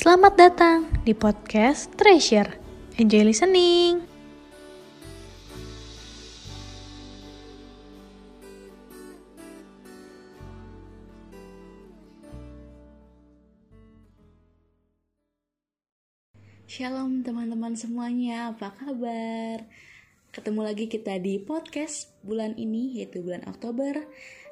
Selamat datang di podcast Treasure. Enjoy listening. Shalom teman-teman semuanya, apa kabar? Ketemu lagi kita di podcast bulan ini yaitu bulan Oktober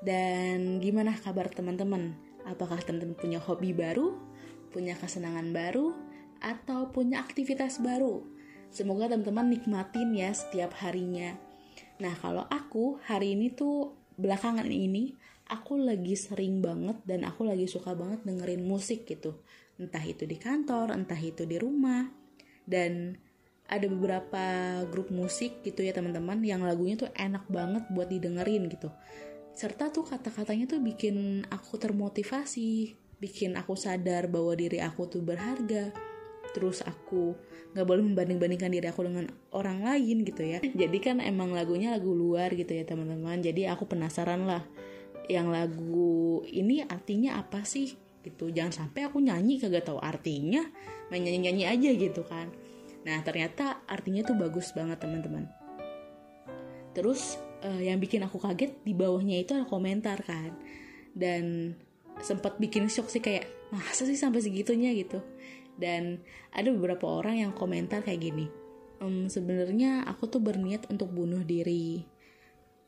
Dan gimana kabar teman-teman? Apakah teman-teman punya hobi baru? Punya kesenangan baru? Atau punya aktivitas baru? Semoga teman-teman nikmatin ya setiap harinya Nah kalau aku hari ini tuh belakangan ini Aku lagi sering banget dan aku lagi suka banget dengerin musik gitu entah itu di kantor, entah itu di rumah. Dan ada beberapa grup musik gitu ya teman-teman yang lagunya tuh enak banget buat didengerin gitu. Serta tuh kata-katanya tuh bikin aku termotivasi, bikin aku sadar bahwa diri aku tuh berharga. Terus aku nggak boleh membanding-bandingkan diri aku dengan orang lain gitu ya. Jadi kan emang lagunya lagu luar gitu ya teman-teman. Jadi aku penasaran lah yang lagu ini artinya apa sih gitu jangan sampai aku nyanyi kagak tahu artinya main nyanyi nyanyi aja gitu kan nah ternyata artinya tuh bagus banget teman-teman terus uh, yang bikin aku kaget di bawahnya itu ada komentar kan dan sempat bikin shock sih kayak masa sih sampai segitunya gitu dan ada beberapa orang yang komentar kayak gini ehm, sebenarnya aku tuh berniat untuk bunuh diri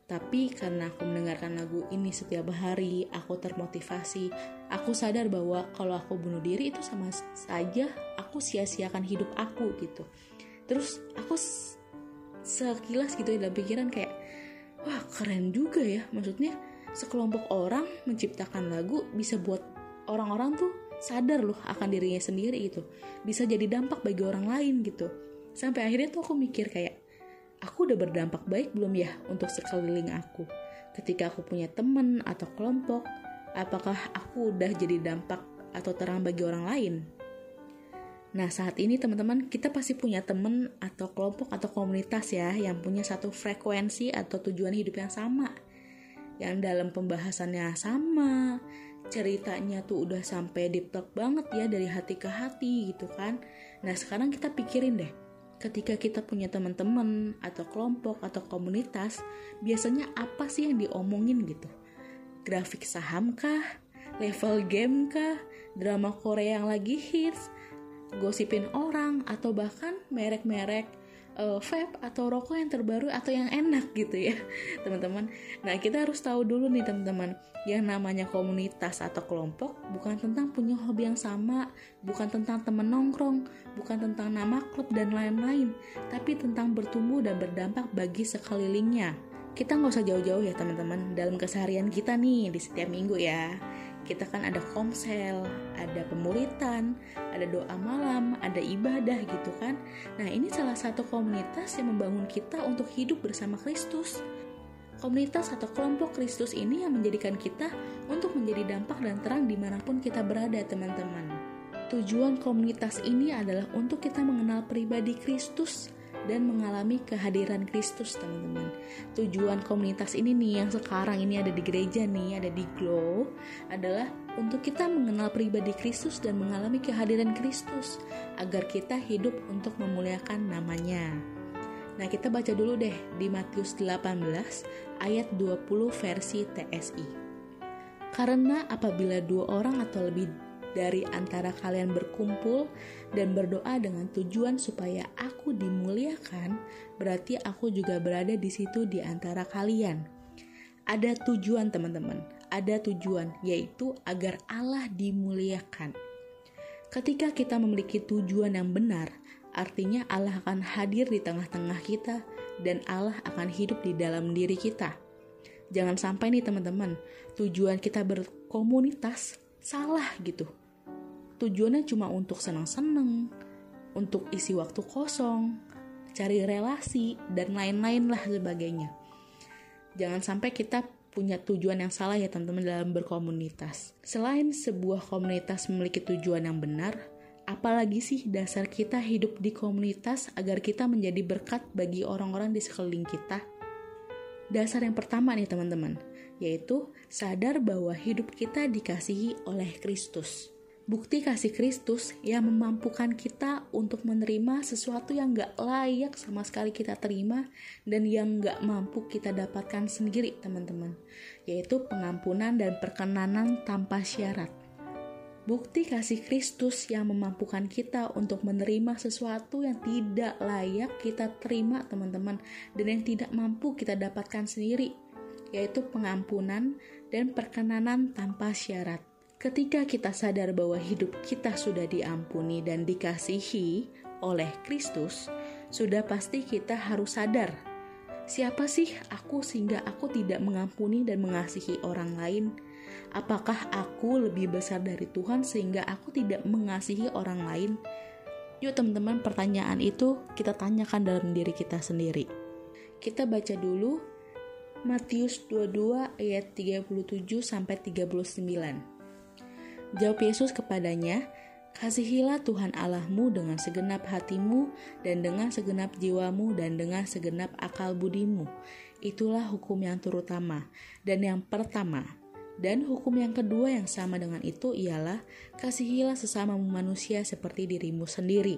tapi karena aku mendengarkan lagu ini setiap hari, aku termotivasi. Aku sadar bahwa kalau aku bunuh diri itu sama saja aku sia-siakan hidup aku gitu. Terus aku sekilas gitu dalam pikiran kayak, wah keren juga ya. Maksudnya sekelompok orang menciptakan lagu bisa buat orang-orang tuh sadar loh akan dirinya sendiri gitu. Bisa jadi dampak bagi orang lain gitu. Sampai akhirnya tuh aku mikir kayak, aku udah berdampak baik belum ya untuk sekeliling aku? Ketika aku punya temen atau kelompok, apakah aku udah jadi dampak atau terang bagi orang lain? Nah saat ini teman-teman kita pasti punya temen atau kelompok atau komunitas ya yang punya satu frekuensi atau tujuan hidup yang sama. Yang dalam pembahasannya sama, ceritanya tuh udah sampai deep talk banget ya dari hati ke hati gitu kan. Nah sekarang kita pikirin deh, ketika kita punya teman-teman atau kelompok atau komunitas, biasanya apa sih yang diomongin gitu? Grafik saham kah? Level game kah? Drama Korea yang lagi hits? Gosipin orang atau bahkan merek-merek uh, vape atau rokok yang terbaru atau yang enak gitu ya teman-teman. Nah kita harus tahu dulu nih teman-teman. Yang namanya komunitas atau kelompok bukan tentang punya hobi yang sama bukan tentang temen nongkrong bukan tentang nama klub dan lain-lain tapi tentang bertumbuh dan berdampak bagi sekelilingnya. Kita nggak usah jauh-jauh ya teman-teman dalam keseharian kita nih di setiap minggu ya kita kan ada komsel, ada pemuritan, ada doa malam, ada ibadah gitu kan. Nah ini salah satu komunitas yang membangun kita untuk hidup bersama Kristus. Komunitas atau kelompok Kristus ini yang menjadikan kita untuk menjadi dampak dan terang di mana pun kita berada teman-teman. Tujuan komunitas ini adalah untuk kita mengenal pribadi Kristus dan mengalami kehadiran Kristus teman-teman. Tujuan komunitas ini nih yang sekarang ini ada di gereja nih ada di Glow adalah untuk kita mengenal pribadi Kristus dan mengalami kehadiran Kristus agar kita hidup untuk memuliakan namanya. Nah kita baca dulu deh di Matius 18 ayat 20 versi TSI Karena apabila dua orang atau lebih dari antara kalian berkumpul dan berdoa dengan tujuan supaya aku dimuliakan, berarti aku juga berada di situ di antara kalian. Ada tujuan, teman-teman. Ada tujuan, yaitu agar Allah dimuliakan. Ketika kita memiliki tujuan yang benar, artinya Allah akan hadir di tengah-tengah kita dan Allah akan hidup di dalam diri kita. Jangan sampai nih teman-teman, tujuan kita berkomunitas salah gitu tujuannya cuma untuk senang-senang, untuk isi waktu kosong, cari relasi, dan lain-lain lah sebagainya. Jangan sampai kita punya tujuan yang salah ya teman-teman dalam berkomunitas. Selain sebuah komunitas memiliki tujuan yang benar, apalagi sih dasar kita hidup di komunitas agar kita menjadi berkat bagi orang-orang di sekeliling kita? Dasar yang pertama nih teman-teman, yaitu sadar bahwa hidup kita dikasihi oleh Kristus. Bukti kasih Kristus yang memampukan kita untuk menerima sesuatu yang gak layak sama sekali kita terima dan yang gak mampu kita dapatkan sendiri teman-teman yaitu pengampunan dan perkenanan tanpa syarat. Bukti kasih Kristus yang memampukan kita untuk menerima sesuatu yang tidak layak kita terima teman-teman dan yang tidak mampu kita dapatkan sendiri yaitu pengampunan dan perkenanan tanpa syarat Ketika kita sadar bahwa hidup kita sudah diampuni dan dikasihi oleh Kristus, sudah pasti kita harus sadar siapa sih aku sehingga aku tidak mengampuni dan mengasihi orang lain? Apakah aku lebih besar dari Tuhan sehingga aku tidak mengasihi orang lain? Yuk teman-teman, pertanyaan itu kita tanyakan dalam diri kita sendiri. Kita baca dulu Matius 22 ayat 37 sampai 39. Jawab Yesus kepadanya, Kasihilah Tuhan Allahmu dengan segenap hatimu dan dengan segenap jiwamu dan dengan segenap akal budimu. Itulah hukum yang terutama dan yang pertama. Dan hukum yang kedua yang sama dengan itu ialah kasihilah sesama manusia seperti dirimu sendiri.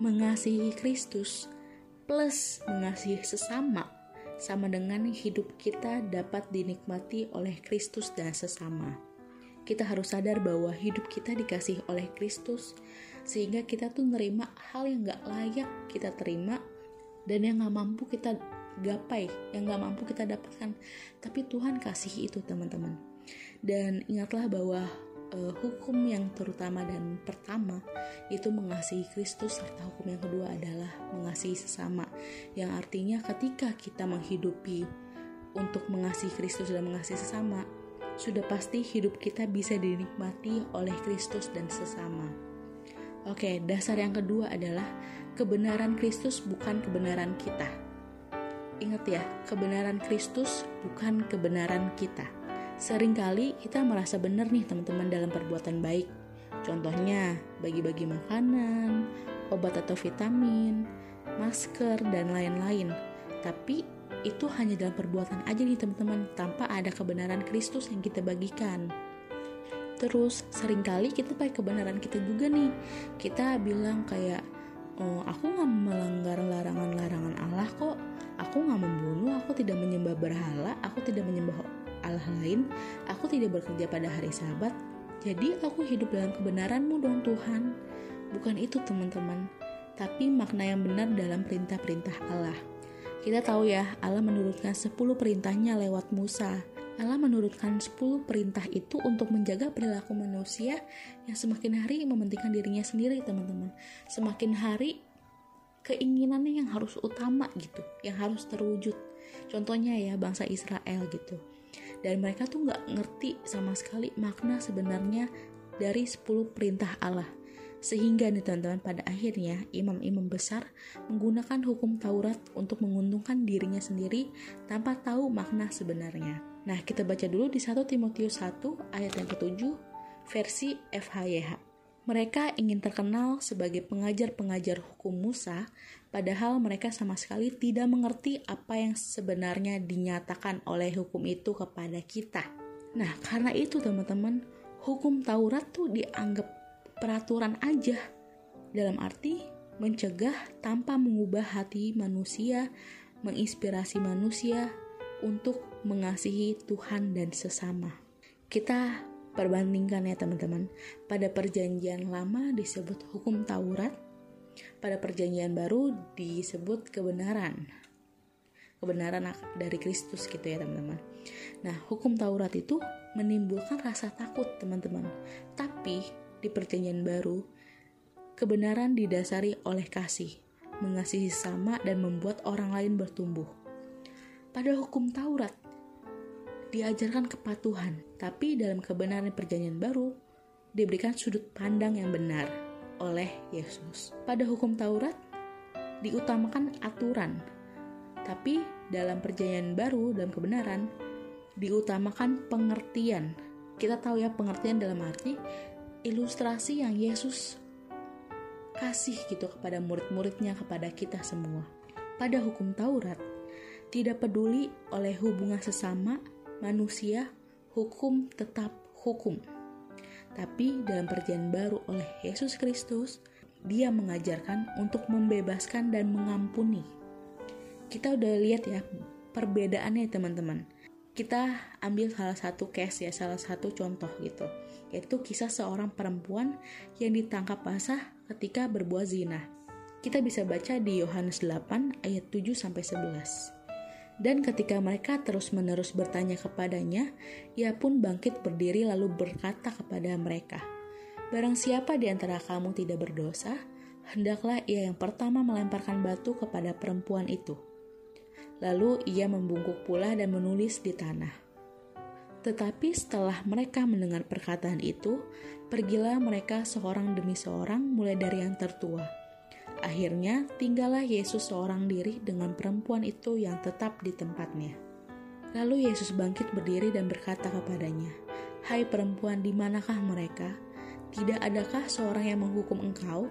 Mengasihi Kristus plus mengasihi sesama sama dengan hidup kita dapat dinikmati oleh Kristus dan sesama kita harus sadar bahwa hidup kita dikasih oleh Kristus sehingga kita tuh nerima hal yang gak layak kita terima dan yang gak mampu kita gapai yang gak mampu kita dapatkan. Tapi Tuhan kasih itu teman-teman. Dan ingatlah bahwa uh, hukum yang terutama dan pertama itu mengasihi Kristus serta hukum yang kedua adalah mengasihi sesama. Yang artinya ketika kita menghidupi untuk mengasihi Kristus dan mengasihi sesama sudah pasti hidup kita bisa dinikmati oleh Kristus dan sesama. Oke, dasar yang kedua adalah kebenaran Kristus bukan kebenaran kita. Ingat ya, kebenaran Kristus bukan kebenaran kita. Seringkali kita merasa benar nih teman-teman dalam perbuatan baik. Contohnya, bagi-bagi makanan, obat atau vitamin, masker, dan lain-lain. Tapi itu hanya dalam perbuatan aja nih teman-teman tanpa ada kebenaran Kristus yang kita bagikan. Terus sering kali kita pakai kebenaran kita juga nih. Kita bilang kayak oh aku nggak melanggar larangan-larangan Allah kok. Aku nggak membunuh aku tidak menyembah berhala aku tidak menyembah Allah lain aku tidak bekerja pada hari sabat. Jadi aku hidup dalam kebenaranmu dong Tuhan. Bukan itu teman-teman tapi makna yang benar dalam perintah-perintah Allah kita tahu ya, Allah menurunkan 10 perintahnya lewat Musa. Allah menurunkan 10 perintah itu untuk menjaga perilaku manusia yang semakin hari mementingkan dirinya sendiri, teman-teman. Semakin hari keinginannya yang harus utama gitu, yang harus terwujud. Contohnya ya bangsa Israel gitu. Dan mereka tuh nggak ngerti sama sekali makna sebenarnya dari 10 perintah Allah. Sehingga nih teman-teman pada akhirnya imam-imam besar menggunakan hukum Taurat untuk menguntungkan dirinya sendiri tanpa tahu makna sebenarnya. Nah kita baca dulu di 1 Timotius 1 ayat yang ke-7 versi FHYH. Mereka ingin terkenal sebagai pengajar-pengajar hukum Musa, padahal mereka sama sekali tidak mengerti apa yang sebenarnya dinyatakan oleh hukum itu kepada kita. Nah, karena itu teman-teman, hukum Taurat tuh dianggap peraturan aja. Dalam arti mencegah tanpa mengubah hati manusia, menginspirasi manusia untuk mengasihi Tuhan dan sesama. Kita perbandingkan ya teman-teman. Pada perjanjian lama disebut hukum Taurat, pada perjanjian baru disebut kebenaran. Kebenaran dari Kristus gitu ya teman-teman. Nah, hukum Taurat itu menimbulkan rasa takut teman-teman. Tapi di Perjanjian Baru, kebenaran didasari oleh kasih, mengasihi sama dan membuat orang lain bertumbuh. Pada hukum Taurat, diajarkan kepatuhan, tapi dalam kebenaran Perjanjian Baru diberikan sudut pandang yang benar oleh Yesus. Pada hukum Taurat diutamakan aturan, tapi dalam Perjanjian Baru dalam kebenaran diutamakan pengertian. Kita tahu ya pengertian dalam arti ilustrasi yang Yesus kasih gitu kepada murid-muridnya kepada kita semua. Pada hukum Taurat, tidak peduli oleh hubungan sesama manusia, hukum tetap hukum. Tapi dalam perjanjian baru oleh Yesus Kristus, dia mengajarkan untuk membebaskan dan mengampuni. Kita udah lihat ya perbedaannya teman-teman. Kita ambil salah satu case ya, salah satu contoh gitu. Yaitu kisah seorang perempuan yang ditangkap basah ketika berbuat zina. Kita bisa baca di Yohanes 8 ayat 7 sampai 11. Dan ketika mereka terus-menerus bertanya kepadanya, ia pun bangkit berdiri lalu berkata kepada mereka, Barang siapa di antara kamu tidak berdosa, hendaklah ia yang pertama melemparkan batu kepada perempuan itu. Lalu ia membungkuk pula dan menulis di tanah. Tetapi setelah mereka mendengar perkataan itu, pergilah mereka seorang demi seorang mulai dari yang tertua Akhirnya, tinggallah Yesus seorang diri dengan perempuan itu yang tetap di tempatnya. Lalu Yesus bangkit berdiri dan berkata kepadanya, "Hai perempuan, di manakah mereka? Tidak adakah seorang yang menghukum engkau?"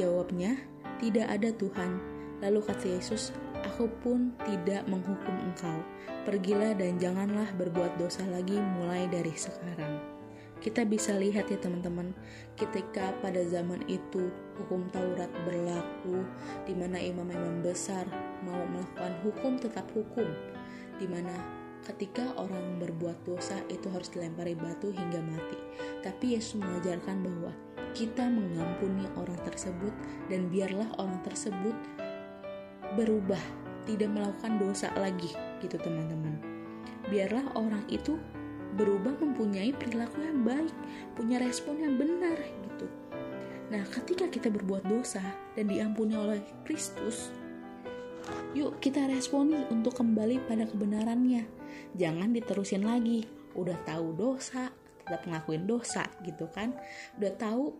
Jawabnya, "Tidak ada Tuhan." Lalu kata Yesus, "Aku pun tidak menghukum engkau. Pergilah dan janganlah berbuat dosa lagi mulai dari sekarang." kita bisa lihat ya teman-teman ketika pada zaman itu hukum Taurat berlaku di mana imam-imam besar mau melakukan hukum tetap hukum di mana ketika orang berbuat dosa itu harus dilempari batu hingga mati tapi Yesus mengajarkan bahwa kita mengampuni orang tersebut dan biarlah orang tersebut berubah tidak melakukan dosa lagi gitu teman-teman biarlah orang itu berubah mempunyai perilaku yang baik, punya respon yang benar gitu. Nah, ketika kita berbuat dosa dan diampuni oleh Kristus, yuk kita responi untuk kembali pada kebenarannya. Jangan diterusin lagi. Udah tahu dosa, tetap ngelakuin dosa gitu kan. Udah tahu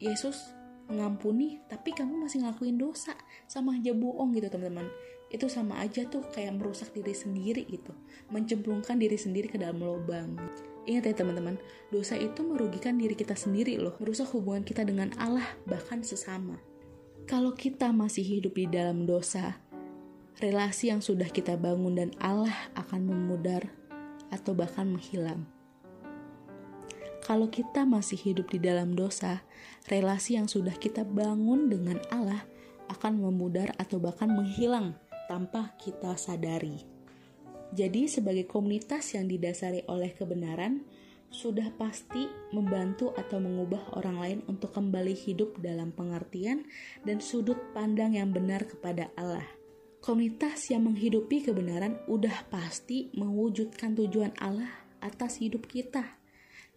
Yesus mengampuni, tapi kamu masih ngelakuin dosa. Sama aja bohong gitu teman-teman itu sama aja tuh kayak merusak diri sendiri gitu mencemplungkan diri sendiri ke dalam lubang Ingat ya teman-teman, dosa itu merugikan diri kita sendiri loh, merusak hubungan kita dengan Allah bahkan sesama. Kalau kita masih hidup di dalam dosa, relasi yang sudah kita bangun dan Allah akan memudar atau bahkan menghilang. Kalau kita masih hidup di dalam dosa, relasi yang sudah kita bangun dengan Allah akan memudar atau bahkan menghilang tanpa kita sadari. Jadi, sebagai komunitas yang didasari oleh kebenaran, sudah pasti membantu atau mengubah orang lain untuk kembali hidup dalam pengertian dan sudut pandang yang benar kepada Allah. Komunitas yang menghidupi kebenaran udah pasti mewujudkan tujuan Allah atas hidup kita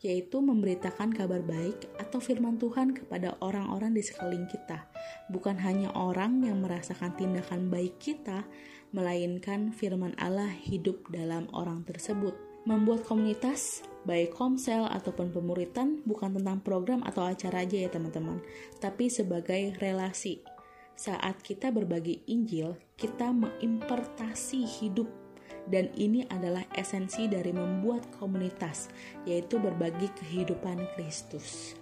yaitu memberitakan kabar baik atau firman Tuhan kepada orang-orang di sekeliling kita, bukan hanya orang yang merasakan tindakan baik kita, melainkan firman Allah hidup dalam orang tersebut. Membuat komunitas, baik komsel ataupun pemuritan, bukan tentang program atau acara aja ya teman-teman, tapi sebagai relasi. Saat kita berbagi Injil, kita mengimpartasi hidup dan ini adalah esensi dari membuat komunitas, yaitu berbagi kehidupan Kristus.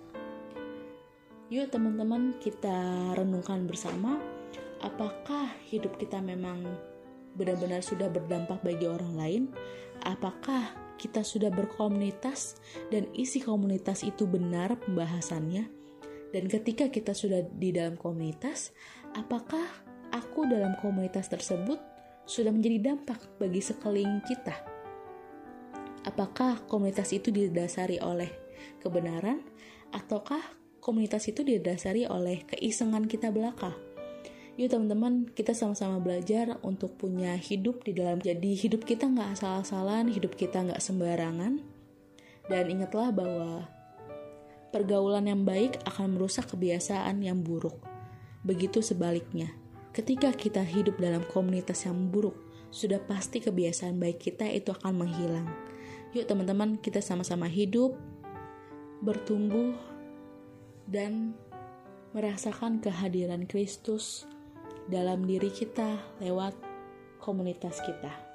Yuk teman-teman kita renungkan bersama, apakah hidup kita memang benar-benar sudah berdampak bagi orang lain? Apakah kita sudah berkomunitas dan isi komunitas itu benar pembahasannya? Dan ketika kita sudah di dalam komunitas, apakah aku dalam komunitas tersebut sudah menjadi dampak bagi sekeliling kita? Apakah komunitas itu didasari oleh kebenaran ataukah komunitas itu didasari oleh keisengan kita belaka? Yuk teman-teman, kita sama-sama belajar untuk punya hidup di dalam jadi hidup kita nggak asal-asalan, hidup kita nggak sembarangan. Dan ingatlah bahwa pergaulan yang baik akan merusak kebiasaan yang buruk. Begitu sebaliknya, Ketika kita hidup dalam komunitas yang buruk, sudah pasti kebiasaan baik kita itu akan menghilang. Yuk teman-teman, kita sama-sama hidup, bertumbuh, dan merasakan kehadiran Kristus dalam diri kita lewat komunitas kita.